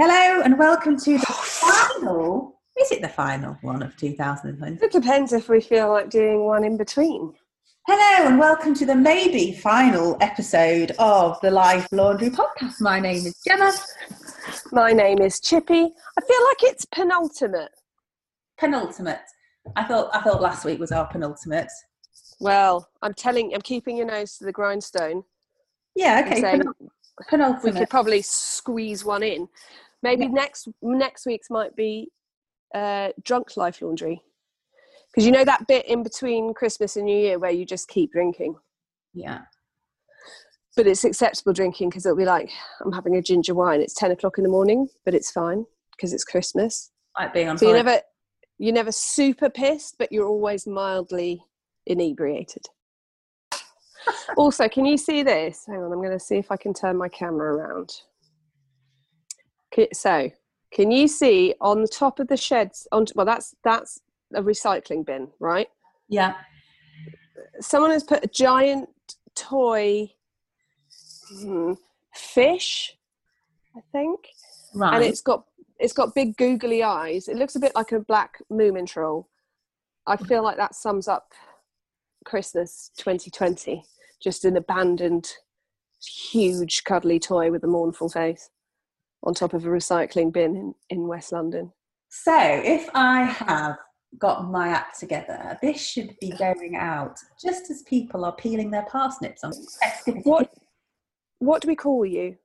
Hello and welcome to the oh, final. Is it the final one of 2020? It depends if we feel like doing one in between. Hello and welcome to the maybe final episode of the Life Laundry podcast. My name is Gemma. My name is Chippy. I feel like it's penultimate. Penultimate. I thought I thought last week was our penultimate. Well, I'm telling, I'm keeping your nose to the grindstone. Yeah, okay. saying penul- we could probably squeeze one in. Maybe Yeah. next next week's might be uh, drunk life laundry, because you know that bit in between Christmas and New Year where you just keep drinking, Yeah. but it's acceptable drinking because it'll be like I'm having a ginger wine. It's ten o'clock in the morning, but it's fine because it's Christmas. Like being on So you never you're never super pissed, but you're always mildly inebriated. also, can you see this? Hang on, I'm going to see if I can turn my camera around. So, can you see on the top of the sheds? On well, that's that's a recycling bin, right? Yeah. Someone has put a giant toy hmm, fish, I think, Right. and it's got it's got big googly eyes. It looks a bit like a black Moomin troll. I feel like that sums up Christmas 2020. Just an abandoned, huge, cuddly toy with a mournful face on top of a recycling bin in, in West London. so if I have got my act together, this should be going out just as people are peeling their parsnips on. What what do we call you?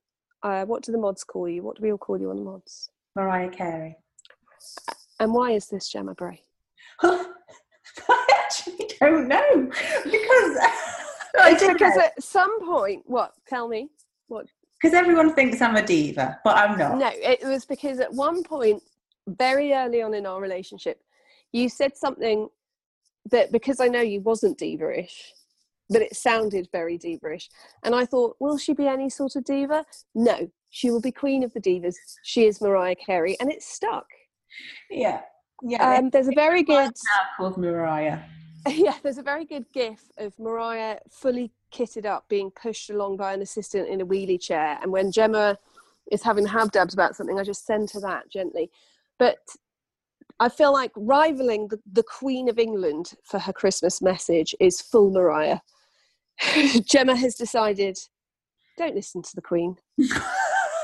Uh, what do the mods call you? What do we all call you on the mods? Mariah Carey. And why is this Gemma Bray? I actually don't know because because at some point, what? Tell me. What? Because everyone thinks I'm a diva, but I'm not. No, it was because at one point, very early on in our relationship, you said something that because I know you wasn't diva-ish, but it sounded very diva-ish, and I thought, will she be any sort of diva? No, she will be queen of the divas. She is Mariah Carey, and it's stuck. Yeah, yeah. Um, there's a very good, called Mariah. yeah, there's a very good gif of Mariah fully kitted up, being pushed along by an assistant in a wheelie chair, and when Gemma is having habdabs about something, I just send her that gently. But I feel like rivaling the, the Queen of England for her Christmas message is full Mariah. Gemma has decided, don't listen to the Queen.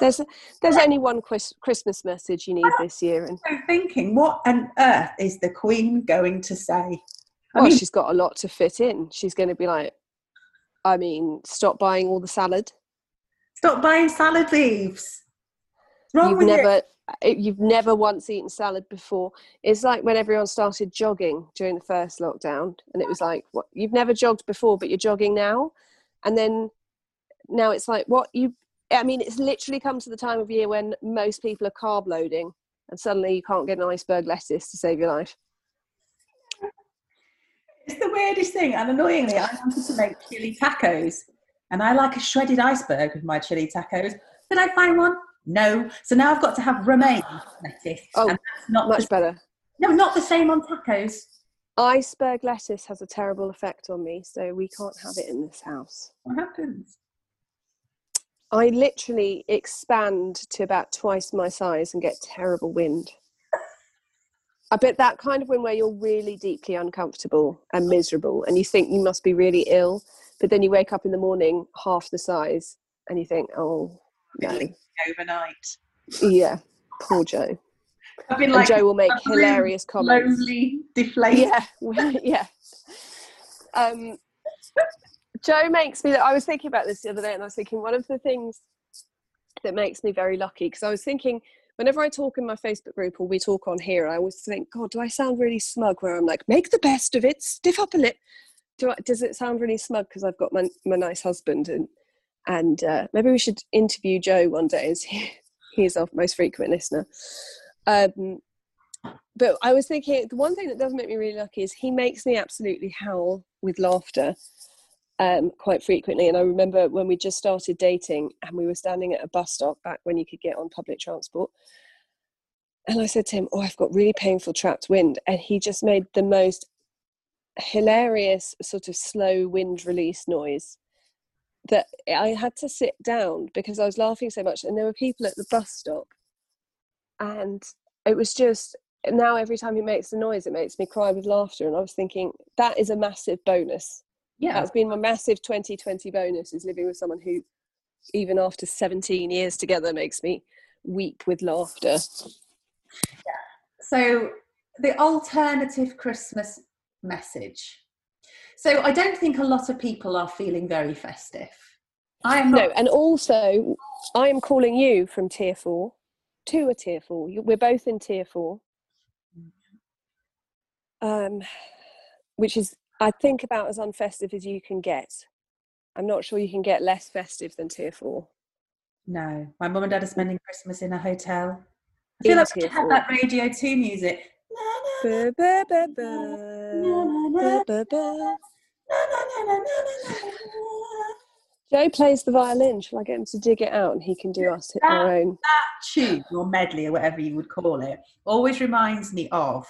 There's there's only one Chris, Christmas message you need this year, and I'm thinking, what on earth is the Queen going to say? I well, mean, she's got a lot to fit in. She's going to be like, I mean, stop buying all the salad. stop buying salad leaves. What's wrong you've you? never you've never once eaten salad before. It's like when everyone started jogging during the first lockdown, and it was like, what you've never jogged before, but you're jogging now, and then now it's like, what you? I mean, it's literally come to the time of year when most people are carb loading, and suddenly you can't get an iceberg lettuce to save your life. It's the weirdest thing, and annoyingly, I wanted to make chili tacos, and I like a shredded iceberg with my chili tacos. Did I find one? No. So now I've got to have romaine lettuce. Oh, and that's not Much the, better. no, not the same on tacos. Iceberg lettuce has a terrible effect on me, so we can't have it in this house. What happens? I literally expand to about twice my size and get terrible wind. I bet that kind of wind where you're really deeply uncomfortable and miserable and you think you must be really ill, but then you wake up in the morning half the size and you think, oh, no. Overnight. Yeah, poor Joe. I've been And like Joe will make hilarious comments. slowly deflated. Yeah, yeah. Um, Joe makes me. I was thinking about this the other day, and I was thinking one of the things that makes me very lucky because I was thinking whenever I talk in my Facebook group or we talk on here, I always think, God, do I sound really smug? Where I'm like, make the best of it, stiff up a lip. Do I, does it sound really smug because I've got my my nice husband and and uh, maybe we should interview Joe one day as he, he's our most frequent listener. Um, but I was thinking the one thing that does make me really lucky is he makes me absolutely howl with laughter um, quite frequently. And I remember when we just started dating and we were standing at a bus stop back when you could get on public transport. And I said to him, Oh, I've got really painful trapped wind. And he just made the most hilarious, sort of slow wind release noise that I had to sit down because I was laughing so much. And there were people at the bus stop and it was just now every time he makes the noise, it makes me cry with laughter. And I was thinking that is a massive bonus. Yeah. That's been my massive 2020 bonus is living with someone who, even after 17 years together, makes me weep with laughter. yeah. So the alternative Christmas message. So I don't think a lot of people are feeling very festive. I am No, and also I am calling you from tier four to a tier four. We're both in tier four, um, which is, I think, about as unfestive as you can get. I'm not sure you can get less festive than tier four. No, my mum and dad are spending Christmas in a hotel. I In feel like we should have that Radio 2 music. Joe plays the violin. Shall I get him to dig it out and he can do us our own? That tune or medley or whatever you would call it always reminds me of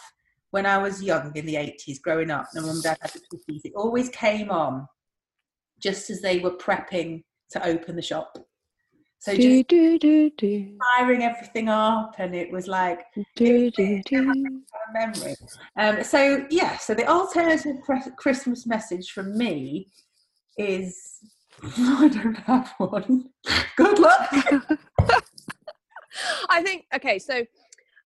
when I was young in the 80s growing up and mum and dad had the cookies. It always came on just as they were prepping to open the shop. So Do, just do, do, do, firing everything up and it was like do, do, do. a memory. Um, so yeah, so the alternative pre- Christmas message from me is I don't have one. Good luck. I think okay, so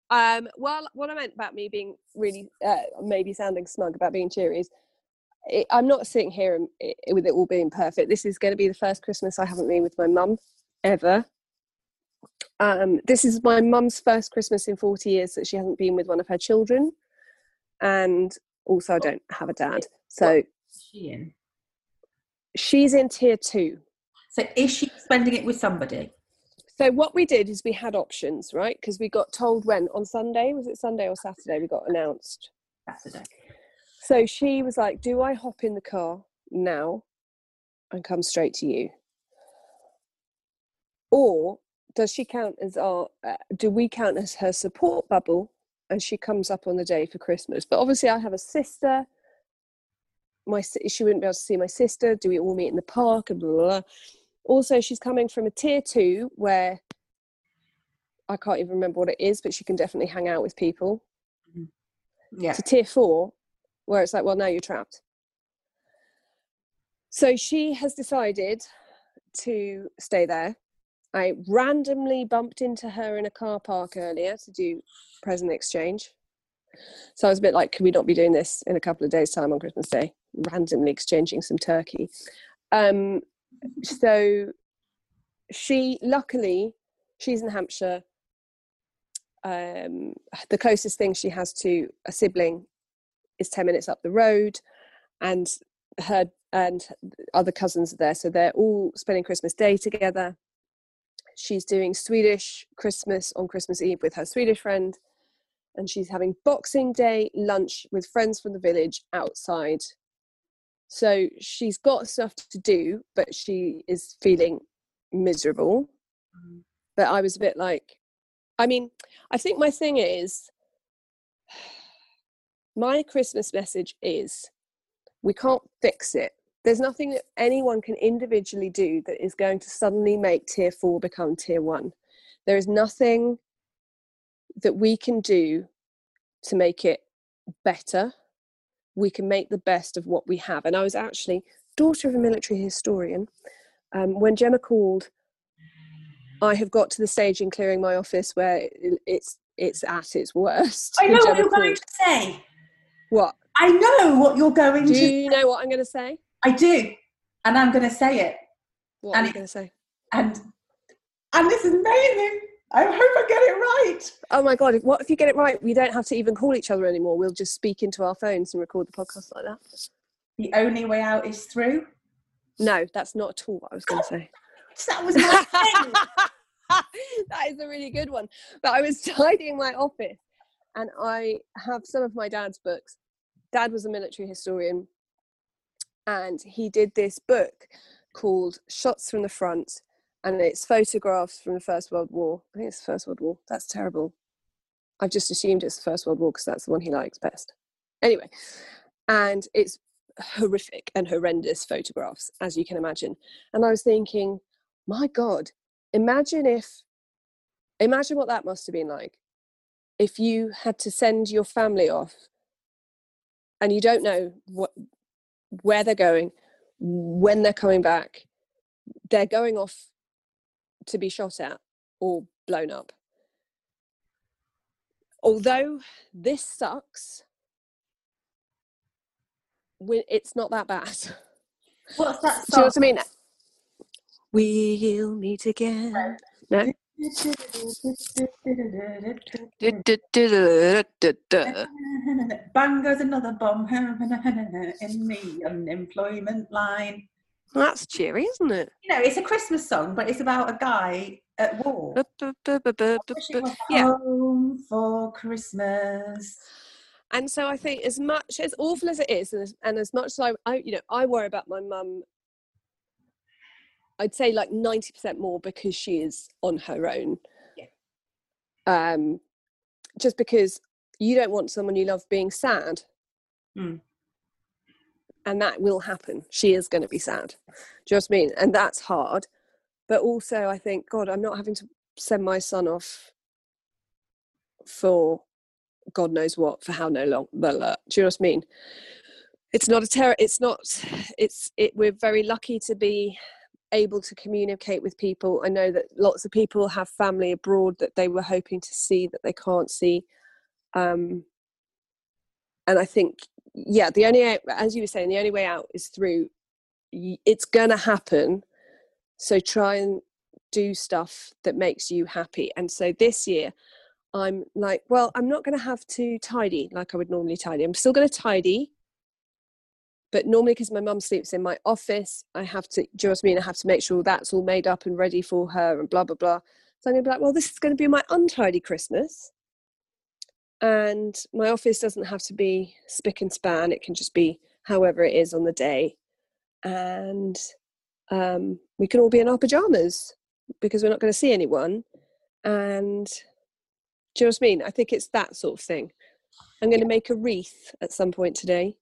um well what I meant about me being really uh, maybe sounding smug about being cheery is it, I'm not sitting here and, i with it all being perfect. This is going to be the first Christmas I haven't been with my mum ever. Um, this is my mum's first Christmas in 40 years that she hasn't been with one of her children, and also I don't have a dad, so She in. she's in tier two. So is she spending it with somebody? So what we did is we had options, right? Because we got told when on Sunday was it Sunday or Saturday we got announced. Saturday. So she was like, "Do I hop in the car now and come straight to you, or does she count as our? Uh, do we count as her support bubble, and she comes up on the day for Christmas? But obviously, I have a sister. My she wouldn't be able to see my sister. Do we all meet in the park and blah blah? blah. Also, she's coming from a tier two where I can't even remember what it is, but she can definitely hang out with people Yeah. to tier four, where it's like, well, now you're trapped. So she has decided to stay there. I randomly bumped into her in a car park earlier to do present exchange. So I was a bit like, can we not be doing this in a couple of days' time on Christmas Day? Randomly exchanging some turkey. Um, so she, luckily, she's in Hampshire. Um, the closest thing she has to a sibling is 10 minutes up the road and her and other cousins are there so they're all spending christmas day together she's doing swedish christmas on christmas eve with her swedish friend and she's having boxing day lunch with friends from the village outside so she's got stuff to do but she is feeling miserable mm. but i was a bit like i mean i think my thing is my Christmas message is we can't fix it. There's nothing that anyone can individually do that is going to suddenly make tier four become tier one. There is nothing that we can do to make it better. We can make the best of what we have. And I was actually daughter of a military historian. Um, when Gemma called, I have got to the stage in clearing my office where it's it's at its worst. I know what you're going to say. What? I know what you're going Do to you know what I'm going to say? I do. And I'm going to say it. What And am I going to say? And and this is amazing. I hope I get it right. Oh my god! What if you get it right? We don't have to even call each other anymore. We'll just speak into our phones and record the podcast like that. The only way out is through. No, that's not at all what I was going to say. That was my thing. that is a really good one. But I was tidying my office, and I have some of my dad's books. Dad was a military historian, and he did this book called "Shots from the Front," and it's photographs from the First World War. I think it's the First World War. That's terrible. I've just assumed it's the First World War because that's the one he likes best. Anyway, and it's horrific and horrendous photographs, as you can imagine. And I was thinking, my God, imagine if, imagine what that must have been like. if you had to send your family off and you don't know what where they're going, when they're coming back, they're going off to be shot at or blown up. Although this sucks, it's not that bad. What's that? song? Do you know what I mean? We'll meet again. No? Bang goes another bomb in the unemployment line. That's cheery, isn't it? You know, it's a Christmas song, but it's about a guy at war. Yeah. Home for Christmas. And so I think, as much as awful as it is, and as, and as much as I, I, you know, I worry about my mum. I'd say like ninety percent more because she is on her own. Yeah. Um, just because you don't want someone you love being sad. Mm. And that will happen. She is going to be sad. Do you know what I mean? And that's hard. But also, I think, God, I'm not having to send my son off for God knows what for how no long. Blah. Do you know what I mean? It's not a terror. It's not. It's it. We're very lucky to be able to communicate with people. I know that lots of people have family abroad that they were hoping to see that they can't see. Um, and I think, yeah, the only, as you were saying, the only way out is through. It's gonna happen, so try and do stuff that makes you happy. And so this year, I'm like, well, I'm not going to have to tidy like I would normally tidy. I'm still going to tidy, but normally because my mum sleeps in my office, I have to. Do you know what I mean? I have to make sure that's all made up and ready for her, and blah blah blah. So I'm going to be like, well, this is going to be my untidy Christmas, and my office doesn't have to be spick and span. It can just be however it is on the day, and um, we can all be in our pajamas because we're not going to see anyone, and do you know what I mean? I think it's that sort of thing. I'm going to make a wreath at some point today.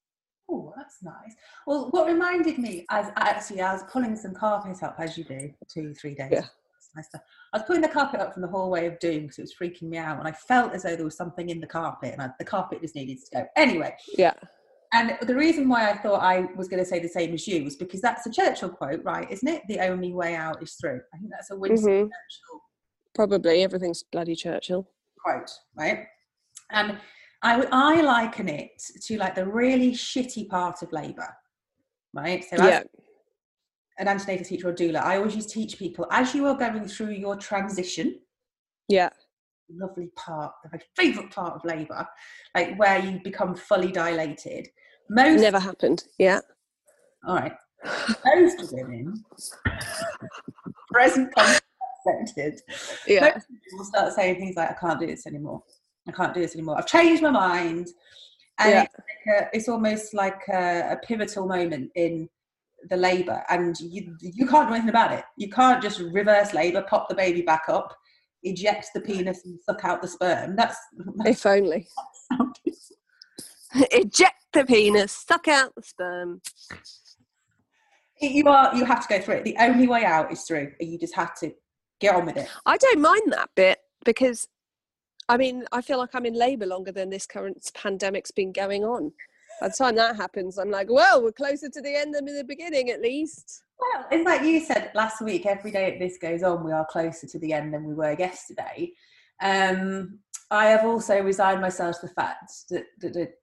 Oh, that's nice. Well, what reminded me, as actually, I was pulling some carpet up as you do two, three days. Yeah. Stuff. I was pulling the carpet up from the hallway of doom because it was freaking me out, and I felt as though there was something in the carpet, and I, the carpet just needed to go. Anyway. Yeah. And the reason why I thought I was going to say the same as you was because that's a Churchill quote, right? Isn't it? The only way out is through. I think that's a Winston Mhm. Churchill Probably everything's bloody Churchill. quote, right? And I I liken it to like the really shitty part of labour, right? So Yeah. An antenatal teacher or doula, I always used to teach people as you are going through your transition, Yeah. lovely part, my favourite part of labour, like where you become fully dilated. Most Never happened. Yeah. all right, most women, present accepted, Yeah. most people will start saying things like, I can't do this anymore. I can't do this anymore. I've changed my mind. And Yeah. it's, like a, it's almost like a, a pivotal moment in the labour. And you, you can't do anything about it. You can't just reverse labour, pop the baby back up, eject the penis and suck out the sperm. That's, If only. Eject the penis, suck out the sperm. you are you have to go through it. The only way out is through. You just have to get on with it. I don't mind that bit because, I mean, I feel like I'm in labour longer than this current pandemic's been going on. By the time that happens, I'm like, well, we're closer to the end than in the beginning, at least. Well, it's like you said last week. Every day this goes on, we are closer to the end than we were yesterday. Um, I have also resigned myself to the fact that, that, that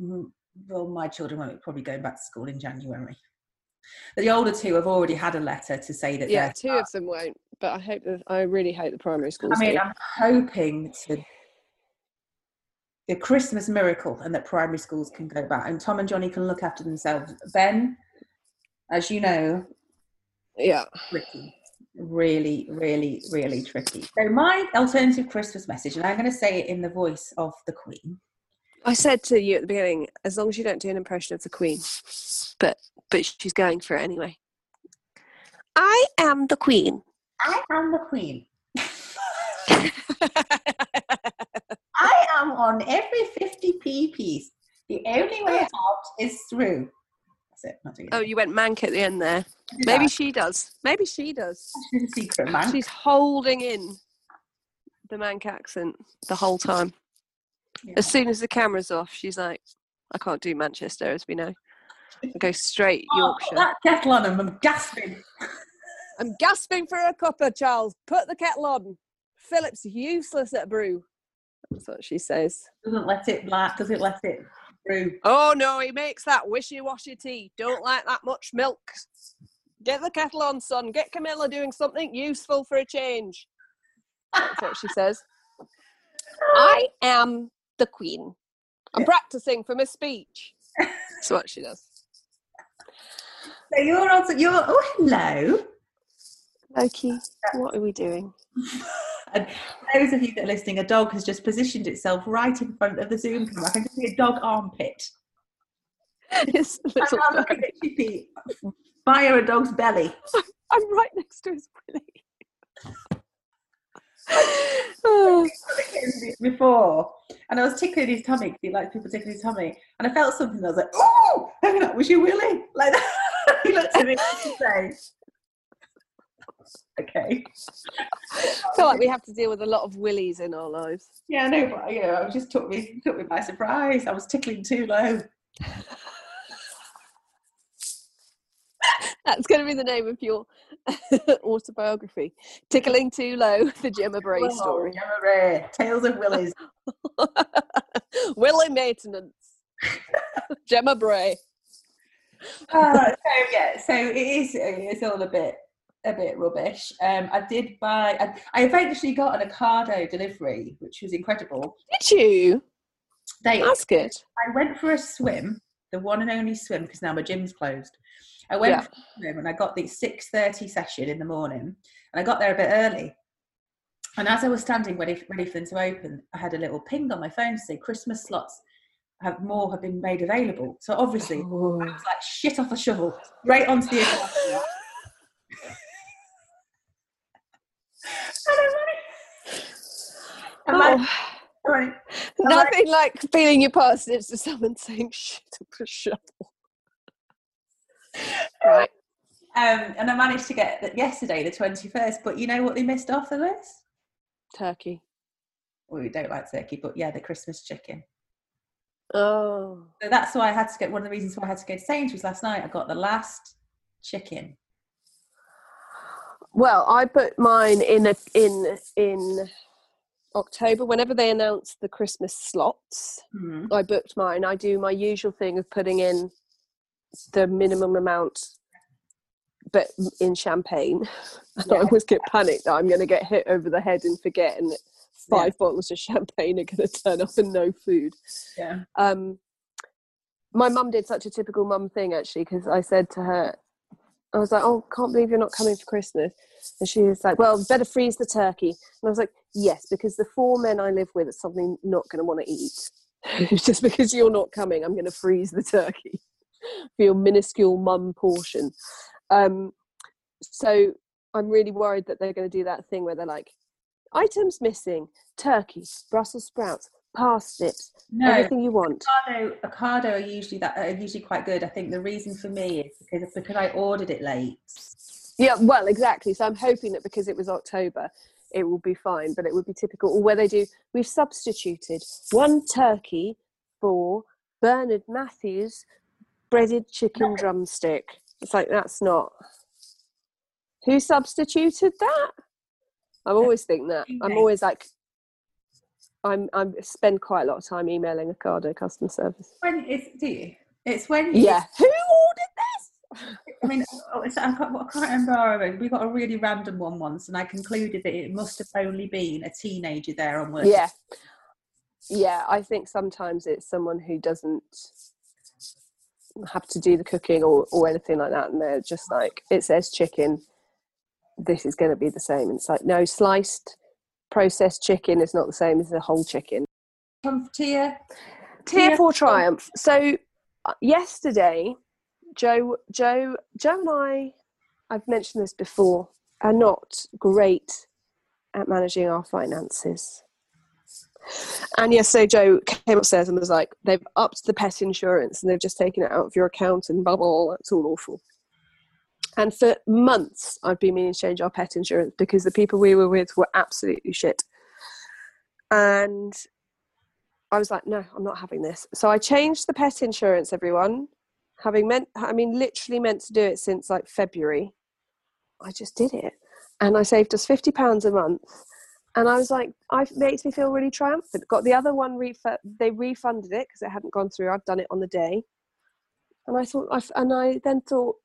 mm, well, my children won't be probably going back to school in January. The older two have already had a letter to say that Yeah, two of them won't, but I hope that I really hope the primary schools I mean, do. I'm hoping to a Christmas miracle and that primary schools can go back and Tom and Johnny can look after themselves. Ben, as you know, Yeah. tricky. Really, really, really tricky. So my alternative Christmas message, and I'm going to say it in the voice of the Queen. I said to you at the beginning, as long as you don't do an impression of the Queen, but but she's going for it anyway. I am the Queen. I am the Queen. Am on every 50p piece. The only way oh. out is through. That's it. Not oh, you went Manc at the end there. Maybe that. she does. Maybe she does. She's a secret man. She's holding in the Manc accent the whole time. Yeah. As soon as the camera's off, she's like, I can't do Manchester, as we know. I go straight Oh, Yorkshire. put that kettle on I'm gasping. I'm gasping for a cuppa, Charles. Put the kettle on. Philip's useless at brew. That's what she says. Doesn't let it black, doesn't let it brew. Oh no, he makes that wishy-washy tea. Don't like that much milk. Get the kettle on, son. Get Camilla doing something useful for a change. That's what she says. I am the queen. I'm Yeah. practicing for my speech. That's what she does. So you're also you're oh hello. Loki, what are we doing? And those of you that are listening, a dog has just positioned itself right in front of the Zoom camera. I can just see a dog armpit. It's a little I'm looking at Chippy via a dog's belly. I'm right next to his oh, before, and I was tickling his tummy because he likes people tickling his tummy, and I felt something. And I was like, "Oh, was your willy!" Like that. he looked at me "Okay." I feel like we have to deal with a lot of willies in our lives. Yeah, no, but you know, it just took me took me by surprise. I was tickling too low. That's going to be the name of your autobiography. Tickling Too Low, the Gemma Bray Oh, story. Gemma Ray, Tales of Willies. Willie Maintenance. Gemma Bray. uh, so yeah, so it is. It's all a bit, a bit rubbish. Um, I did buy. I, I eventually got an Ocado delivery, which was incredible. Did you? They, That's good. I went for a swim, the one and only swim, because now my gym's closed. I went Yeah. for a swim and I got the six thirty session in the morning, and I got there a bit early. And as I was standing ready, ready for them to open, I had a little ping on my phone to say Christmas slots have more have been made available. So obviously, Oh. I was like shit off a shovel, right onto the Ocado app. And I ran- Oh, ran- nothing like feeling your parsnips to someone saying shit up a shovel. Right. Um, and I managed to get that yesterday, the 21st. But you know what they missed off the list? Turkey. Well, we don't like turkey, but yeah, the Christmas chicken. Oh. So that's why I had to get one of the reasons why I had to go to Sainsbury's last night. I got the last chicken. Well, I put mine in a, in in October. Whenever they announce the Christmas slots, Hmm. I booked mine. I do my usual thing of putting in the minimum amount, but in champagne. And I always get panicked that I'm going to get hit over the head and forget, and five bottles of champagne are going to turn up and no food. Yeah. um, my mum did such a typical mum thing actually because I said to her, I was like, "Oh, can't believe you're not coming for Christmas," and she was like, "Well, better freeze the turkey." And I was like, "Yes, because the four men I live with are something not going to want to eat. Just because you're not coming, I'm going to freeze the turkey for your minuscule mum portion." Um, so I'm really worried that they're going to do that thing where they're like, "Items missing: turkey, Brussels sprouts, parsnips, No, everything you want." Ocado, Ocado are usually that are usually quite good. I think the reason for me is because because I ordered it late. Yeah, well, exactly. So I'm hoping that because it was October, it will be fine. But it would be typical. Or where they do, we've substituted one turkey for Bernard Matthews breaded chicken drumstick. It's like that's not. Who substituted that? I always think that. I'm always like. I'm I'm spend quite a lot of time emailing Ocado customer service. When is do you? It's when you, Yeah, who? I mean, oh, I, can't, I can't remember. We got a really random one once, and I concluded that it must have only been a teenager there on work. Yeah. Yeah, I think sometimes it's someone who doesn't have to do the cooking or, or anything like that. And they're just like, it says chicken, this is going to be the same. And it's like, no, sliced processed chicken is not the same as a whole chicken. Tia. Tier Tier four triumph. So uh, yesterday, Joe, Joe, Joe and I, I've mentioned this before, are not great at managing our finances. And yes, so Joe came upstairs and was like, "They've upped the pet insurance and they've just taken it out of your account and blah blah. It's all awful." And for months, I've been meaning to change our pet insurance because the people we were with were absolutely shit. and I was like, no, I'm not having this. So I changed the pet insurance, everyone. Having meant, I mean, literally meant to do it since like February. I just did it. And I saved us £50 a month. And I was like, I, makes me feel really triumphant. Got the other one, refu- they refunded it because it hadn't gone through. I've done it on the day. And I thought, I, and I then thought,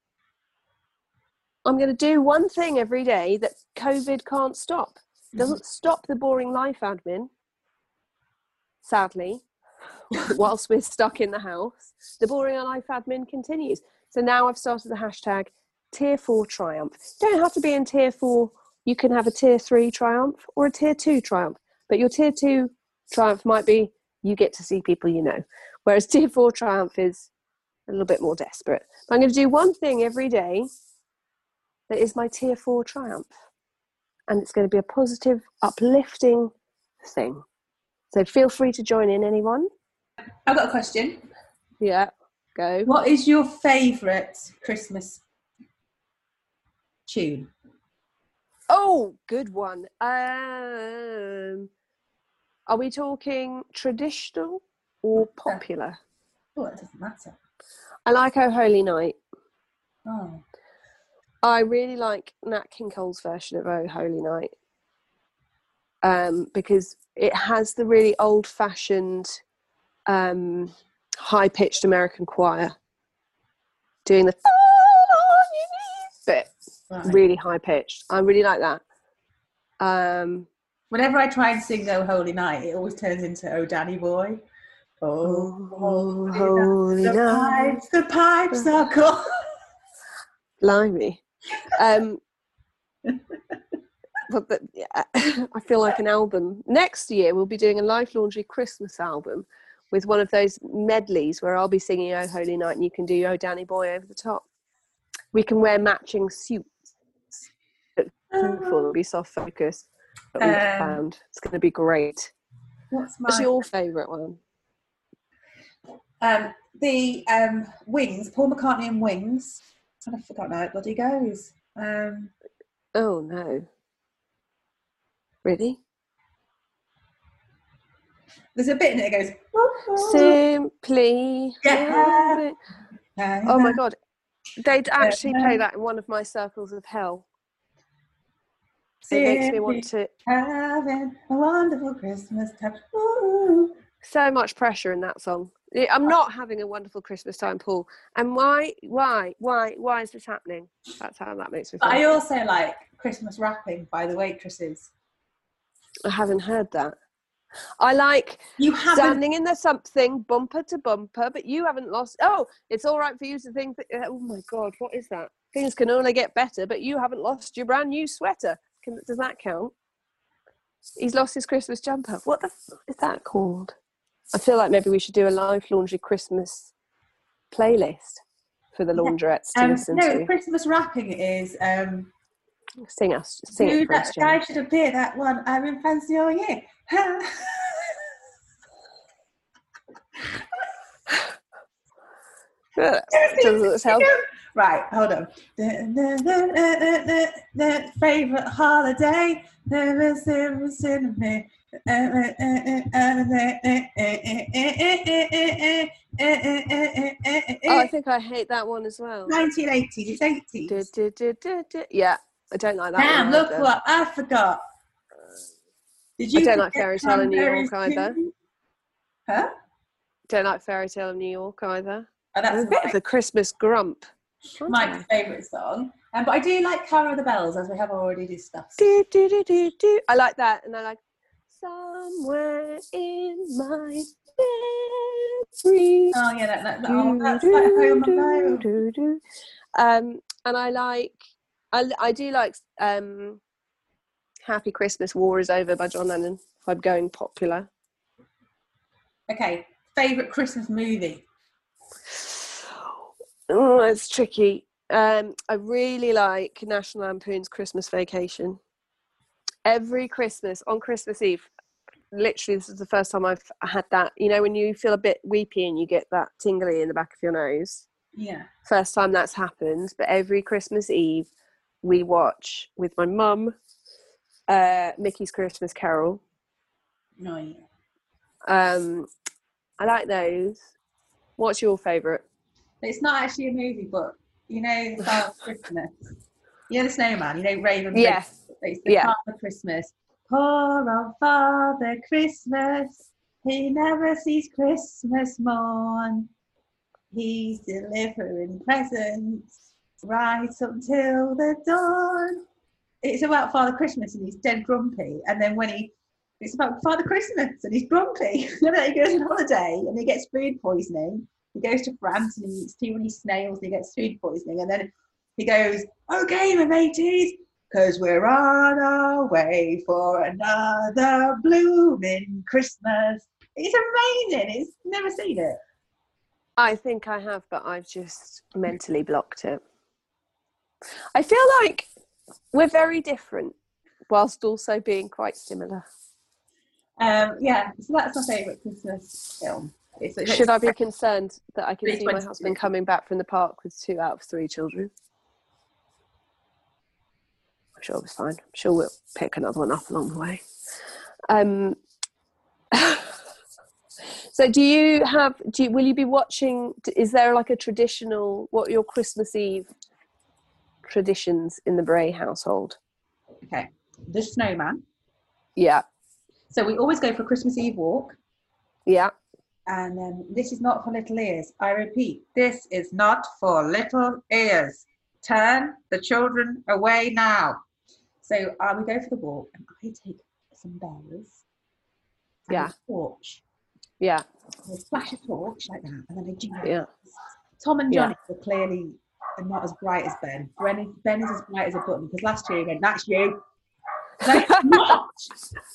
I'm going to do one thing every day that COVID can't stop. It doesn't stop the boring life admin sadly, whilst we're stuck in the house, the boring life admin continues. So now I've started the hashtag tier four triumph. Don't have to be in tier four. You can have a tier three triumph or a tier two triumph. But your tier two triumph might be you get to see people you know. Whereas tier four triumph is a little bit more desperate. I'm going to do one thing every day that is my tier four triumph. And it's going to be a positive, uplifting thing. So feel free to join in, anyone. I've got a question. Yeah, go. What is your favourite Christmas tune? Oh, good one. Um, are we talking traditional or popular? Oh, it doesn't matter. I like Oh Holy Night. Oh. I really like Nat King Cole's version of Oh Holy Night um, because it has the really old fashioned, um, high pitched American choir doing the bit, right. really high pitched. I really like that. Um, Whenever I try and sing "Oh Holy Night," it always turns into "Oh Danny Boy." Oh, oh holy the night. Pipes, the pipes are cold. Blimey. Um, but, but yeah, I feel like an album. Next year, we'll be doing a Life Laundry Christmas album with one of those medleys where I'll be singing Oh Holy Night and you can do Oh Danny Boy over the top. We can wear matching suits. It'll be soft focus. Um, found it's going to be great. What's, my... what's your favourite one? Um, the um, Wings, Paul McCartney and Wings. I forgot how it bloody goes. Um, oh no. Really? There's a bit in it that goes simply. Yeah. Oh my god, they'd actually play that in one of my circles of hell. It makes me want to having a wonderful Christmas time. So much pressure in that song. I'm oh. not having a wonderful Christmas time, Paul. And why, why, why, why is this happening? That's how that makes me feel. I also like Christmas wrapping by the waitresses. I haven't heard that. I like you haven't... standing in the something bumper to bumper, but you haven't lost. Oh, it's all right for you to think that. Oh my God, what is that? Things can only get better, but you haven't lost your brand new sweater. Can, does that count? He's lost his Christmas jumper. What the f- is that called? I feel like maybe we should do a life laundry Christmas playlist for the laundrettes to um, listen no, to. Christmas wrapping is um, Sing us. Sing Dude, it that guy should appear that one. I'm in fancy all year. Does it help? Right, hold on. The, favorite holiday. Never me. Oh, I think I hate that one as well. 1980s, it's 80s. Yeah, I don't like that. Damn, look either. what I forgot. Did you I don't like Fairy Tale in New York either. Huh? Don't like Fairy Tale in New York either. Oh, that's a bit of a Christmas grump. My favourite song. Um, but I do like Carol of the Bells, as we have already discussed. Do, do, do, do, do. I like that. And I like Somewhere in my memory. Oh, yeah, that, that, that, oh, that's like home do, do, do. Um, and I like I, I do like um, Happy Christmas, War is Over by John Lennon, I'm going popular. Okay, favourite Christmas movie? Oh, it's tricky. Um, I really like National Lampoon's Christmas Vacation. Every Christmas, on Christmas Eve, literally, this is the first time I've had that. You know, when you feel a bit weepy and you get that tingly in the back of your nose. Yeah. First time that's happened, but every Christmas Eve, we watch with my mum uh, Mickey's Christmas Carol. Right. Um, I like those. What's your favourite? It's not actually a movie, but you know, Father Christmas. You know the snowman. You know Raven. Yeah. It's the Yeah. Father Christmas. Poor old Father Christmas. He never sees Christmas morn. He's delivering presents right up till the dawn. It's about Father Christmas and he's dead grumpy. And then when he, it's about Father Christmas and he's grumpy. and then he goes on holiday and he gets food poisoning. He goes to France and he eats too many snails and he gets food poisoning. And then he goes, okay, my mateys, because we're on our way for another blooming Christmas. It's amazing. It's never seen it. I think I have, but I've just mentally blocked it. I feel like we're very different, whilst also being quite similar. Um, yeah, so that's my favourite Christmas film. It's, it's Should I be concerned that I can see my husband coming back from the park with two out of three children? I'm sure it was fine. I'm sure we'll pick another one up along the way. Um, so, do you have? Do you, will you be watching? Is there like a traditional? What your Christmas Eve traditions in the Bray household? Okay, The Snowman. Yeah, So we always go for a Christmas Eve walk. yeah, And um, this is not for little ears. I repeat, this is not for little ears. Turn the children away now. So uh, we go for the walk, and I take some and Yeah. A torch. yeah, I flash a torch like that, and then I do yeah. Tom and Yeah. Johnny are not as bright as Ben. Ben is, ben is as bright as a button because last year he went, "That's you." It's not.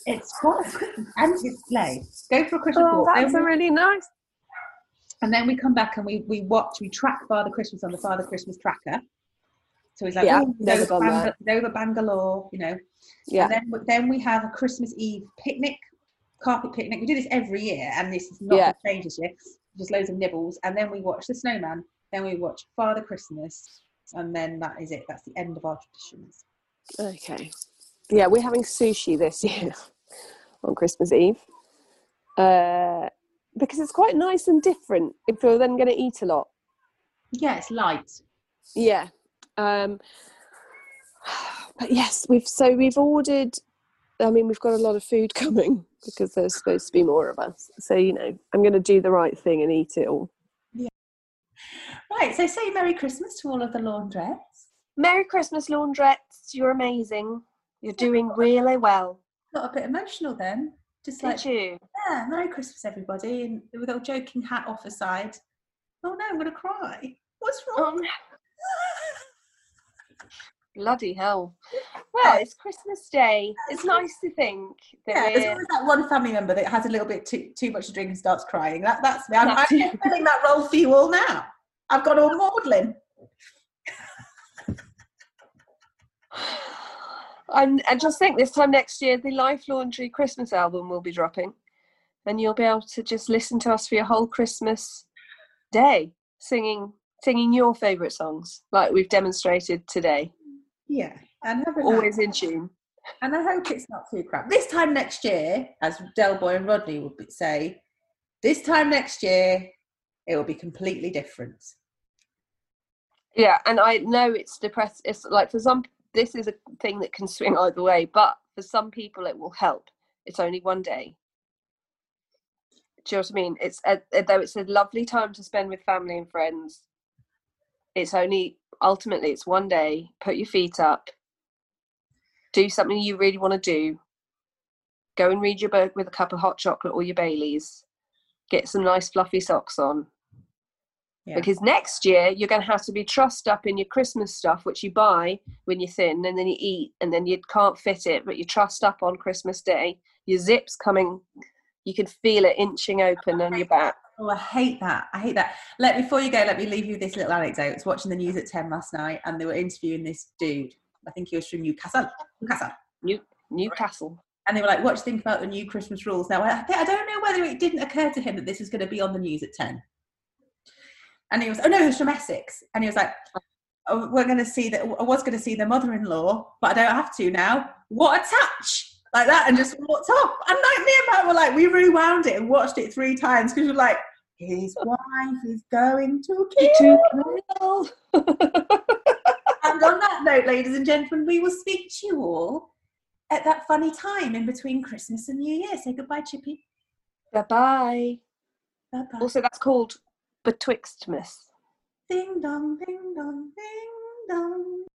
It's for a and his sleigh. Go for a Christmas Oh, walk. that's a we- really nice. and then we come back and we, we watch, we track Father Christmas on the Father Christmas tracker. So he's like, Yeah, oh, over, Bang- over Bangalore, you know. Yeah, And then, then we have a Christmas Eve picnic, carpet picnic. We do this every year, and this is not Yeah. going change this year. Just loads of nibbles. And then we watch The Snowman. Then we watch Father Christmas. And then that is it. That's the end of our traditions. Okay. Yeah, we're having sushi this year on Christmas Eve. Uh, because it's quite nice and different if you're then going to eat a lot. Yeah, it's light. Yeah. Um, but yes, we've so we've ordered. I mean, we've got a lot of food coming because there's supposed to be more of us. So you know, I'm going to do the right thing and eat it all. Right, so say Merry Christmas to all of the laundrettes. Merry Christmas, laundrettes! You're amazing. You're doing really well. Got a bit emotional then. Just like, you? yeah, Merry Christmas, everybody. And with a joking hat off aside. Oh no, I'm going to cry. What's wrong? Um, bloody hell. Well, it's Christmas Day. It's nice to think that Yeah, there's always that one family member that has a little bit too, too much to drink and starts crying. That, that's me. I'm, I'm fulfilling that role for you all now. I've got all maudlin. And I just think this time next year, the Life Laundry Christmas album will be dropping, and you'll be able to just listen to us for your whole Christmas day, singing singing your favourite songs, like we've demonstrated today. Yeah, and Always in tune. And I hope it's not too crap. This time next year, as Del Boy and Rodney would say, this time next year, it will be completely different. Yeah, and I know it's depressed. It's like for some, this is a thing that can swing either way, but for some people, it will help. It's only one day. Do you know what I mean? It's a, though it's a lovely time to spend with family and friends. It's only ultimately it's one day. Put your feet up. Do something you really want to do. Go and read your book with a cup of hot chocolate or your Baileys. Get some nice fluffy socks on Yeah. because next year you're going to have to be trussed up in your Christmas stuff, which you buy when you're thin and then you eat and then you can't fit it, but you're trussed up on Christmas Day. Your zip's coming, you can feel it inching open on your back. Oh, I hate that. I hate that. Let before you go, let me leave you with this little anecdote. I was watching the news at 10 last night and they were interviewing this dude. I think he was from Newcastle. Newcastle. New, Newcastle. And they were like, what do you think about the new Christmas rules? Now, I, I don't know whether it didn't occur to him that this was going to be on the news at 10. And he was, oh no, he was from Essex. And he was like, oh, we're going to see that, I was going to see the mother in law, but I don't have to now. What a touch! like that and just walked off. And like me and Matt were like, we rewound it and watched it three times because we're like, his wife is going to kill. And on that note, ladies and gentlemen, we will speak to you all at that funny time in between Christmas and New Year. Say goodbye, Chippy. Bye bye. Bye bye. Also, that's called Betwixtmas. Ding dong, ding dong, ding dong.